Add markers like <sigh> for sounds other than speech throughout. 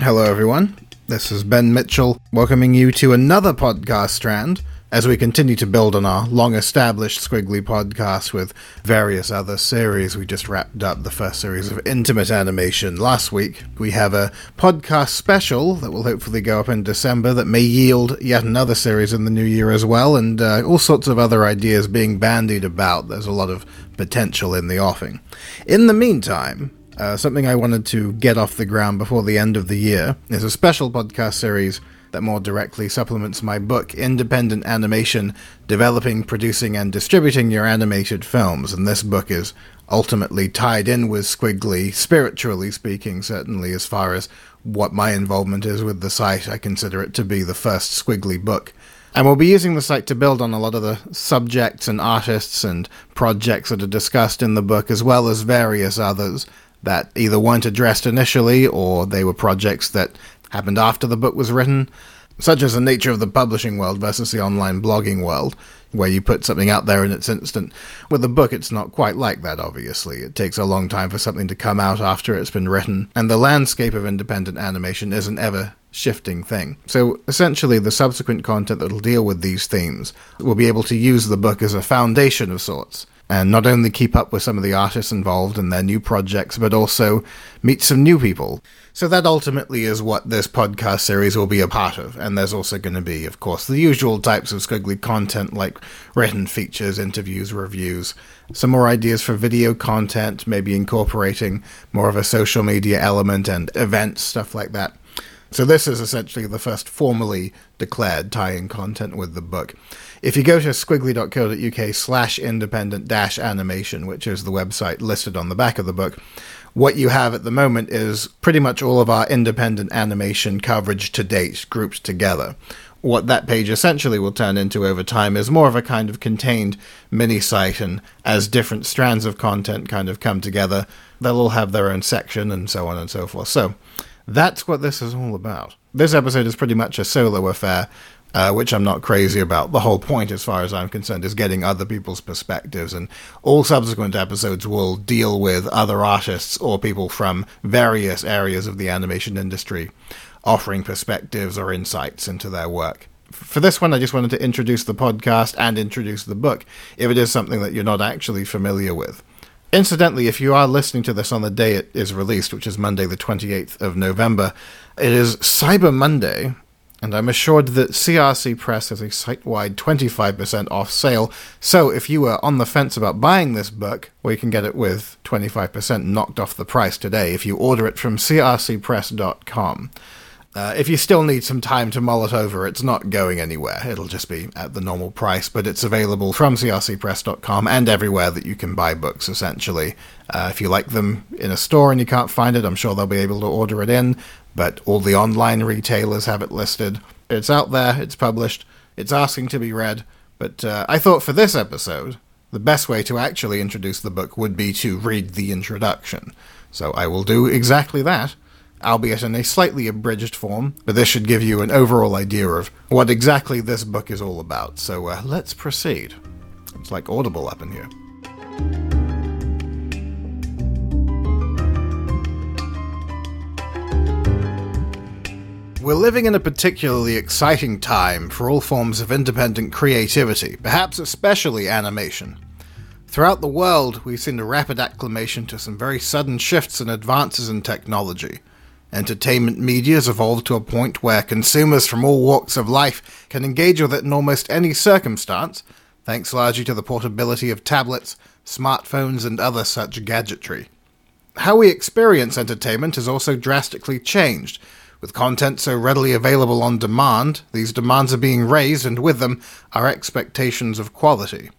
Hello, everyone. This is Ben Mitchell welcoming you to another podcast strand as we continue to build on our long established Skwigly podcast with various other series. We just wrapped up the first series of intimate animation last week. We have a podcast special that will hopefully go up in December that may yield yet another series in the new year as well, and uh, all sorts of other ideas being bandied about. There's a lot of potential in the offing. In the meantime, uh, something I wanted to get off the ground before the end of the year is a special podcast series that more directly supplements my book, Independent Animation Developing, Producing, and Distributing Your Animated Films. And this book is ultimately tied in with Skwigly, spiritually speaking, certainly, as far as what my involvement is with the site. I consider it to be the first Skwigly book. And we'll be using the site to build on a lot of the subjects and artists and projects that are discussed in the book, as well as various others that either weren't addressed initially or they were projects that happened after the book was written, such as the nature of the publishing world versus the online blogging world, where you put something out there and it's instant. With a book, it's not quite like that, obviously. It takes a long time for something to come out after it's been written, and the landscape of independent animation is an ever shifting thing. So essentially, the subsequent content that'll deal with these themes will be able to use the book as a foundation of sorts and not only keep up with some of the artists involved in their new projects, but also meet some new people. So that ultimately is what this podcast series will be a part of. And there's also going to be, of course, the usual types of Skwigly content like written features, interviews, reviews, some more ideas for video content, maybe incorporating more of a social media element and events, stuff like that. So this is essentially the first formally declared tie-in content with the book. If you go to skwigly.co.uk slash independent dash animation, which is the website listed on the back of the book, what you have at the moment is pretty much all of our independent animation coverage to date grouped together. What that page essentially will turn into over time is more of a kind of contained mini site, and as different strands of content kind of come together, they'll all have their own section and so on and so forth. So, that's what this is all about. This episode is pretty much a solo affair, uh, which I'm not crazy about. The whole point, as far as I'm concerned, is getting other people's perspectives, and all subsequent episodes will deal with other artists or people from various areas of the animation industry, offering perspectives or insights into their work. For this one, I just wanted to introduce the podcast and introduce the book, if it is something that you're not actually familiar with. Incidentally, if you are listening to this on the day it is released, which is Monday, the 28th of November, it is Cyber Monday, and I'm assured that CRC Press has a site wide 25% off sale. So if you were on the fence about buying this book, well, you can get it with 25% knocked off the price today if you order it from crcpress.com. Uh, if you still need some time to mull it over, it's not going anywhere. It'll just be at the normal price, but it's available from crcpress.com and everywhere that you can buy books, essentially. Uh, if you like them in a store and you can't find it, I'm sure they'll be able to order it in, but all the online retailers have it listed. It's out there, it's published, it's asking to be read, but uh, I thought for this episode, the best way to actually introduce the book would be to read the introduction. So I will do exactly that albeit in a slightly abridged form, but this should give you an overall idea of what exactly this book is all about. So uh, let's proceed. It's like Audible up in here. We're living in a particularly exciting time for all forms of independent creativity, perhaps especially animation. Throughout the world, we've seen a rapid acclamation to some very sudden shifts and advances in technology. Entertainment media has evolved to a point where consumers from all walks of life can engage with it in almost any circumstance, thanks largely to the portability of tablets, smartphones, and other such gadgetry. How we experience entertainment has also drastically changed. With content so readily available on demand, these demands are being raised, and with them, our expectations of quality.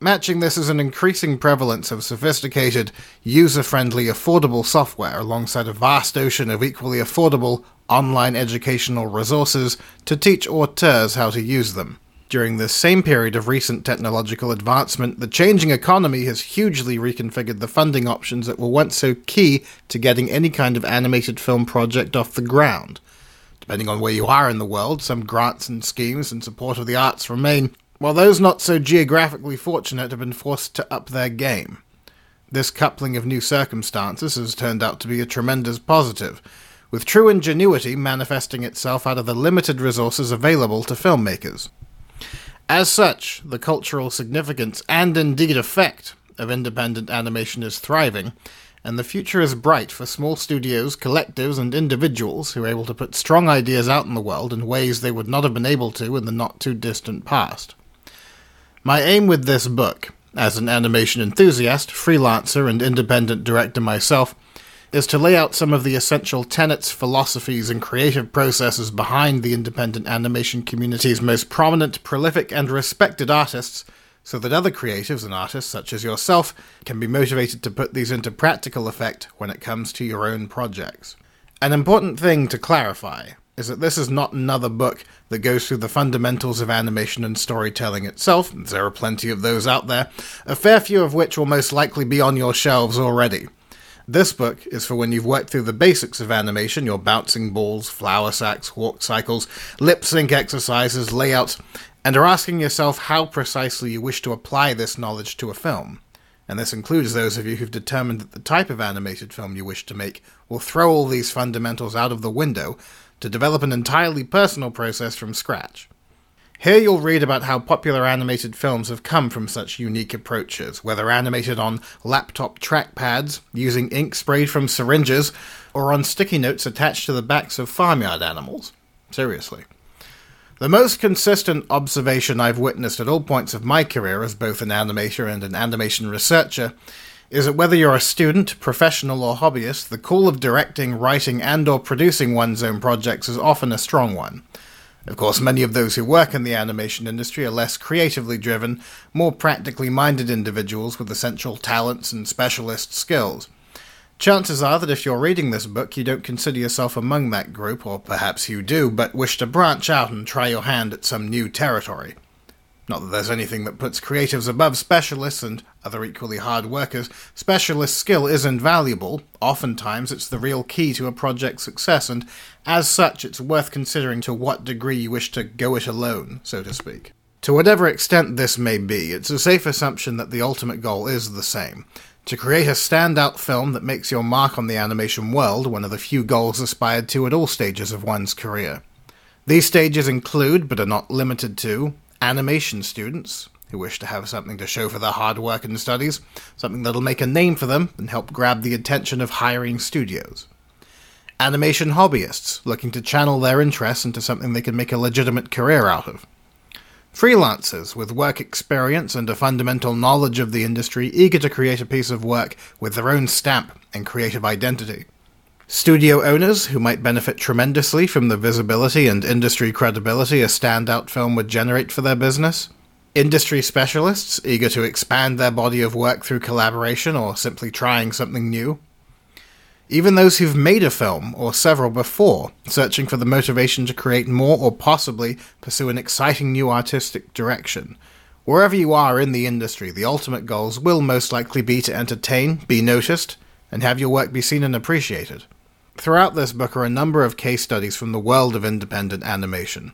Matching this is an increasing prevalence of sophisticated, user friendly, affordable software alongside a vast ocean of equally affordable online educational resources to teach auteurs how to use them. During this same period of recent technological advancement, the changing economy has hugely reconfigured the funding options that were once so key to getting any kind of animated film project off the ground. Depending on where you are in the world, some grants and schemes in support of the arts remain while those not so geographically fortunate have been forced to up their game. This coupling of new circumstances has turned out to be a tremendous positive, with true ingenuity manifesting itself out of the limited resources available to filmmakers. As such, the cultural significance and indeed effect of independent animation is thriving, and the future is bright for small studios, collectives, and individuals who are able to put strong ideas out in the world in ways they would not have been able to in the not too distant past. My aim with this book, as an animation enthusiast, freelancer, and independent director myself, is to lay out some of the essential tenets, philosophies, and creative processes behind the independent animation community's most prominent, prolific, and respected artists so that other creatives and artists, such as yourself, can be motivated to put these into practical effect when it comes to your own projects. An important thing to clarify is that this is not another book that goes through the fundamentals of animation and storytelling itself, there are plenty of those out there, a fair few of which will most likely be on your shelves already. This book is for when you've worked through the basics of animation, your bouncing balls, flour sacks, walk cycles, lip sync exercises, layouts, and are asking yourself how precisely you wish to apply this knowledge to a film. And this includes those of you who've determined that the type of animated film you wish to make will throw all these fundamentals out of the window to develop an entirely personal process from scratch. Here you'll read about how popular animated films have come from such unique approaches, whether animated on laptop trackpads, using ink sprayed from syringes, or on sticky notes attached to the backs of farmyard animals. Seriously. The most consistent observation I've witnessed at all points of my career as both an animator and an animation researcher is that whether you're a student, professional, or hobbyist, the call of directing, writing, and or producing one's own projects is often a strong one. Of course, many of those who work in the animation industry are less creatively driven, more practically minded individuals with essential talents and specialist skills. Chances are that if you're reading this book, you don't consider yourself among that group, or perhaps you do, but wish to branch out and try your hand at some new territory. Not that there's anything that puts creatives above specialists and other equally hard workers. Specialist skill is invaluable. Oftentimes, it's the real key to a project's success, and as such, it's worth considering to what degree you wish to go it alone, so to speak. To whatever extent this may be, it's a safe assumption that the ultimate goal is the same to create a standout film that makes your mark on the animation world, one of the few goals aspired to at all stages of one's career. These stages include, but are not limited to, animation students, who wish to have something to show for their hard work and studies, something that'll make a name for them and help grab the attention of hiring studios. Animation hobbyists, looking to channel their interests into something they can make a legitimate career out of. Freelancers with work experience and a fundamental knowledge of the industry eager to create a piece of work with their own stamp and creative identity. Studio owners who might benefit tremendously from the visibility and industry credibility a standout film would generate for their business. Industry specialists eager to expand their body of work through collaboration or simply trying something new. Even those who've made a film, or several before, searching for the motivation to create more or possibly pursue an exciting new artistic direction. Wherever you are in the industry, the ultimate goals will most likely be to entertain, be noticed, and have your work be seen and appreciated. Throughout this book are a number of case studies from the world of independent animation.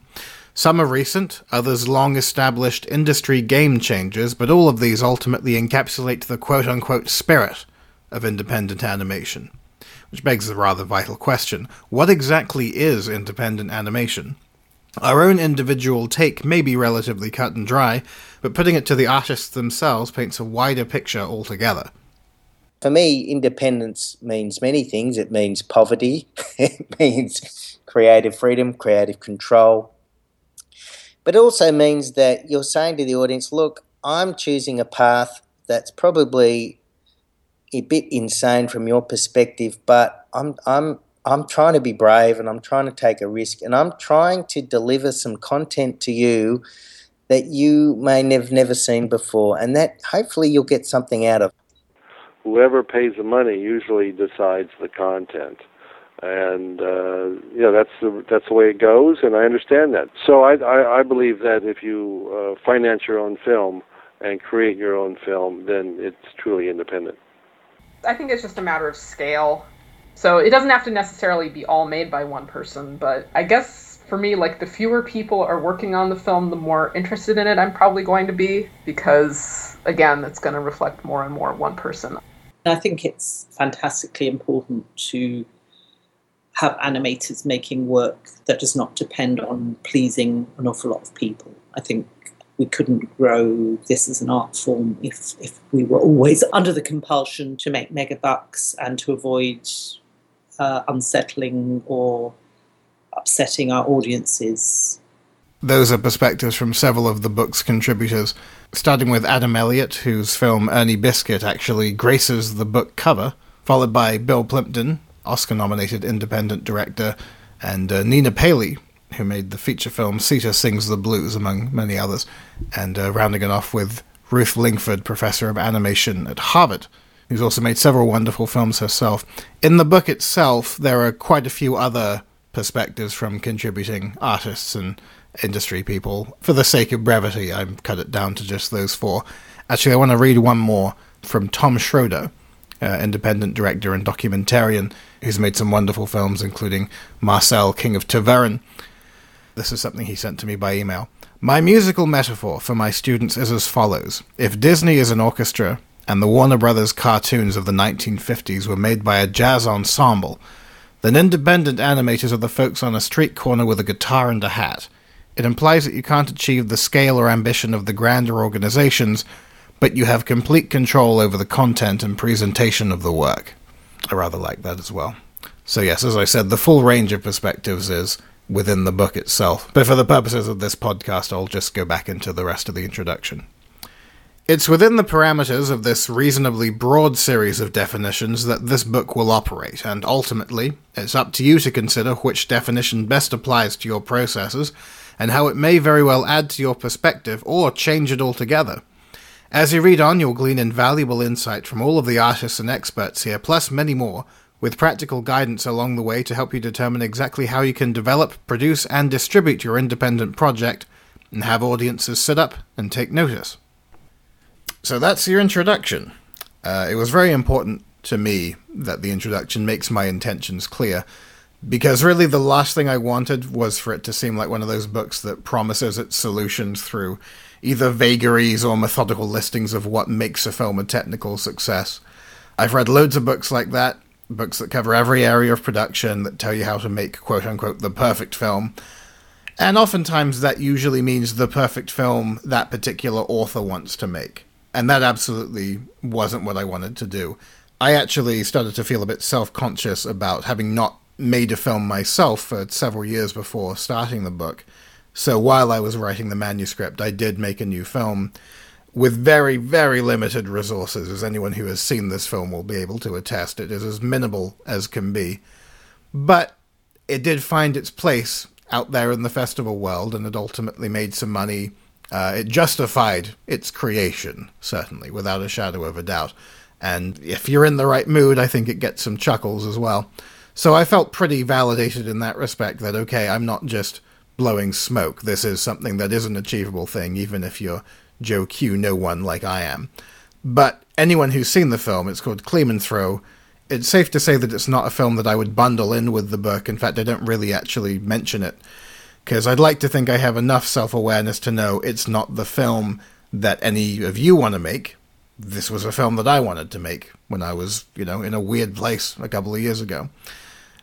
Some are recent, others long established industry game changers, but all of these ultimately encapsulate the quote unquote spirit of independent animation. Which begs the rather vital question what exactly is independent animation? Our own individual take may be relatively cut and dry, but putting it to the artists themselves paints a wider picture altogether. For me, independence means many things. It means poverty, <laughs> it means creative freedom, creative control, but it also means that you're saying to the audience, look, I'm choosing a path that's probably a bit insane from your perspective, but I'm I'm I'm trying to be brave and I'm trying to take a risk and I'm trying to deliver some content to you that you may have never seen before and that hopefully you'll get something out of. Whoever pays the money usually decides the content. And uh, you know that's the that's the way it goes, and I understand that. So I I, I believe that if you uh, finance your own film and create your own film, then it's truly independent. I think it's just a matter of scale. So it doesn't have to necessarily be all made by one person, but I guess for me, like the fewer people are working on the film, the more interested in it I'm probably going to be because, again, it's going to reflect more and more one person. I think it's fantastically important to have animators making work that does not depend on pleasing an awful lot of people. I think we couldn't grow this as an art form if, if we were always <laughs> under the compulsion to make megabucks and to avoid uh, unsettling or upsetting our audiences. Those are perspectives from several of the book's contributors, starting with Adam Elliott, whose film Ernie Biscuit actually graces the book cover, followed by Bill Plympton, Oscar nominated independent director, and uh, Nina Paley, who made the feature film Sita Sings the Blues, among many others, and uh, rounding it off with Ruth Lingford, professor of animation at Harvard, who's also made several wonderful films herself. In the book itself, there are quite a few other perspectives from contributing artists and industry people. For the sake of brevity, I've cut it down to just those four. Actually, I want to read one more from Tom Schroeder, uh, independent director and documentarian, who's made some wonderful films, including Marcel, King of Tervuren. This is something he sent to me by email. My musical metaphor for my students is as follows If Disney is an orchestra, and the Warner Brothers cartoons of the 1950s were made by a jazz ensemble, then independent animators are the folks on a street corner with a guitar and a hat. It implies that you can't achieve the scale or ambition of the grander organizations, but you have complete control over the content and presentation of the work. I rather like that as well. So, yes, as I said, the full range of perspectives is within the book itself. But for the purposes of this podcast, I'll just go back into the rest of the introduction. It's within the parameters of this reasonably broad series of definitions that this book will operate, and ultimately, it's up to you to consider which definition best applies to your processes, and how it may very well add to your perspective or change it altogether. As you read on, you'll glean invaluable insight from all of the artists and experts here, plus many more, with practical guidance along the way to help you determine exactly how you can develop, produce, and distribute your independent project, and have audiences sit up and take notice. So that's your introduction. Uh, it was very important to me that the introduction makes my intentions clear, because really the last thing I wanted was for it to seem like one of those books that promises its solutions through either vagaries or methodical listings of what makes a film a technical success. I've read loads of books like that, books that cover every area of production that tell you how to make quote unquote the perfect film. And oftentimes that usually means the perfect film that particular author wants to make and that absolutely wasn't what I wanted to do. I actually started to feel a bit self conscious about having not made a film myself for several years before starting the book. So while I was writing the manuscript, I did make a new film with very, very limited resources, as anyone who has seen this film will be able to attest. It is as minimal as can be. But it did find its place out there in the festival world, and it ultimately made some money uh, it justified its creation, certainly, without a shadow of a doubt. And if you're in the right mood, I think it gets some chuckles as well. So I felt pretty validated in that respect that, okay, I'm not just blowing smoke. This is something that is an achievable thing, even if you're Joe Q, no one like I am. But anyone who's seen the film, it's called Kleeman Throw. It's safe to say that it's not a film that I would bundle in with the book. In fact, I don't really actually mention it because I'd like to think I have enough self awareness to know it's not the film that any of you want to make. This was a film that I wanted to make when I was, you know, in a weird place a couple of years ago.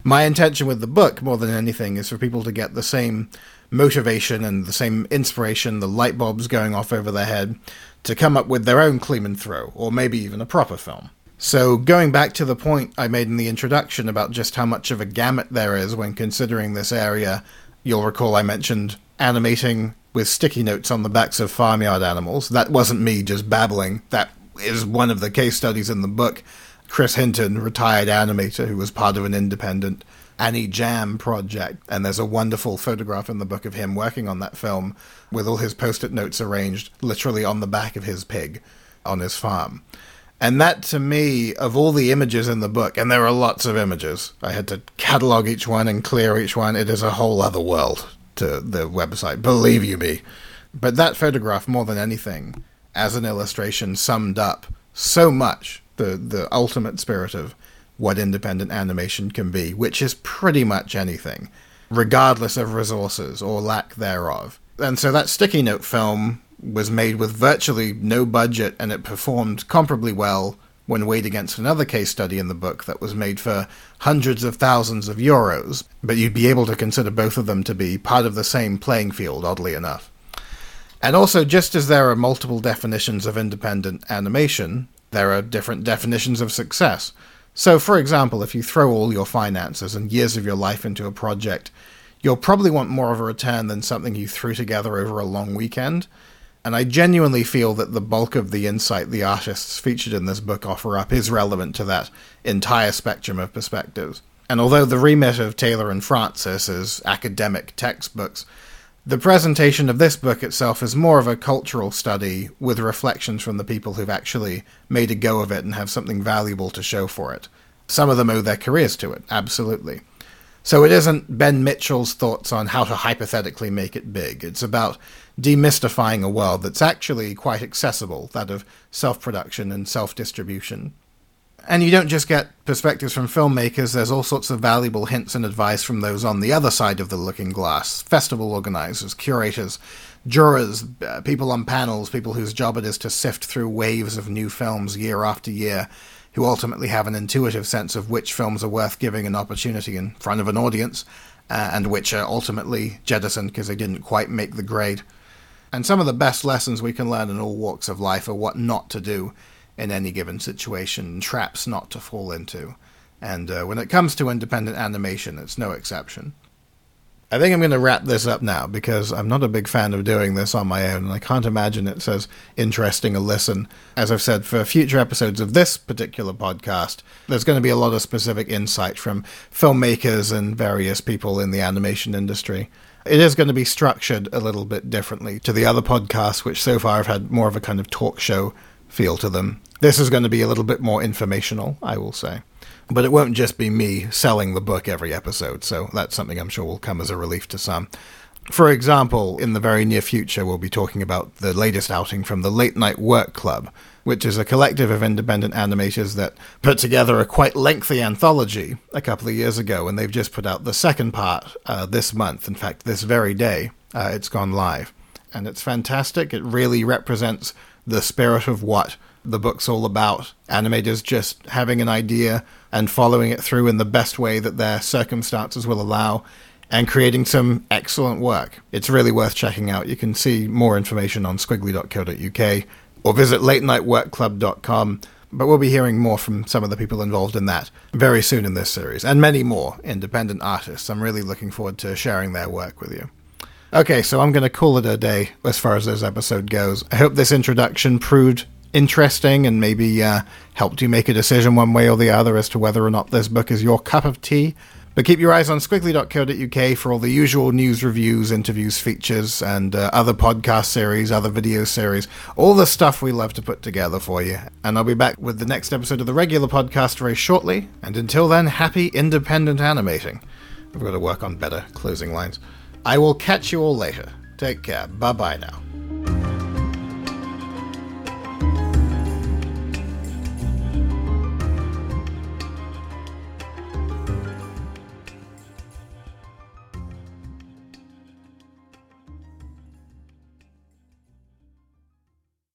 My intention with the book, more than anything, is for people to get the same motivation and the same inspiration, the light bulbs going off over their head, to come up with their own Kleeman throw, or maybe even a proper film. So, going back to the point I made in the introduction about just how much of a gamut there is when considering this area You'll recall I mentioned animating with sticky notes on the backs of farmyard animals. That wasn't me just babbling. That is one of the case studies in the book. Chris Hinton, retired animator who was part of an independent Annie Jam project, and there's a wonderful photograph in the book of him working on that film with all his post it notes arranged literally on the back of his pig on his farm. And that to me, of all the images in the book, and there are lots of images, I had to catalog each one and clear each one. It is a whole other world to the website, believe you me. But that photograph, more than anything, as an illustration, summed up so much the, the ultimate spirit of what independent animation can be, which is pretty much anything, regardless of resources or lack thereof. And so that sticky note film was made with virtually no budget and it performed comparably well when weighed against another case study in the book that was made for hundreds of thousands of euros, but you'd be able to consider both of them to be part of the same playing field, oddly enough. And also, just as there are multiple definitions of independent animation, there are different definitions of success. So, for example, if you throw all your finances and years of your life into a project, you'll probably want more of a return than something you threw together over a long weekend. And I genuinely feel that the bulk of the insight the artists featured in this book offer up is relevant to that entire spectrum of perspectives. And although the remit of Taylor and Francis is academic textbooks, the presentation of this book itself is more of a cultural study with reflections from the people who've actually made a go of it and have something valuable to show for it. Some of them owe their careers to it, absolutely. So it isn't Ben Mitchell's thoughts on how to hypothetically make it big. It's about demystifying a world that's actually quite accessible, that of self production and self distribution. And you don't just get perspectives from filmmakers, there's all sorts of valuable hints and advice from those on the other side of the looking glass festival organizers, curators, jurors, uh, people on panels, people whose job it is to sift through waves of new films year after year, who ultimately have an intuitive sense of which films are worth giving an opportunity in front of an audience, uh, and which are ultimately jettisoned because they didn't quite make the grade. And some of the best lessons we can learn in all walks of life are what not to do in any given situation, traps not to fall into. And uh, when it comes to independent animation, it's no exception. I think I'm going to wrap this up now because I'm not a big fan of doing this on my own, and I can't imagine it's as interesting a listen. As I've said, for future episodes of this particular podcast, there's going to be a lot of specific insight from filmmakers and various people in the animation industry. It is going to be structured a little bit differently to the other podcasts, which so far have had more of a kind of talk show feel to them. This is going to be a little bit more informational, I will say. But it won't just be me selling the book every episode, so that's something I'm sure will come as a relief to some. For example, in the very near future, we'll be talking about the latest outing from the Late Night Work Club, which is a collective of independent animators that put together a quite lengthy anthology a couple of years ago, and they've just put out the second part uh, this month. In fact, this very day, uh, it's gone live. And it's fantastic. It really represents the spirit of what the book's all about. Animators just having an idea and following it through in the best way that their circumstances will allow and creating some excellent work. It's really worth checking out. You can see more information on skwigly.co.uk or visit latenightworkclub.com. But we'll be hearing more from some of the people involved in that very soon in this series, and many more independent artists. I'm really looking forward to sharing their work with you. Okay, so I'm going to call it a day as far as this episode goes. I hope this introduction proved interesting and maybe uh, helped you make a decision one way or the other as to whether or not this book is your cup of tea. But keep your eyes on skwigly.co.uk for all the usual news, reviews, interviews, features, and uh, other podcast series, other video series, all the stuff we love to put together for you. And I'll be back with the next episode of the regular podcast very shortly. And until then, happy independent animating. I've got to work on better closing lines. I will catch you all later. Take care. Bye bye now.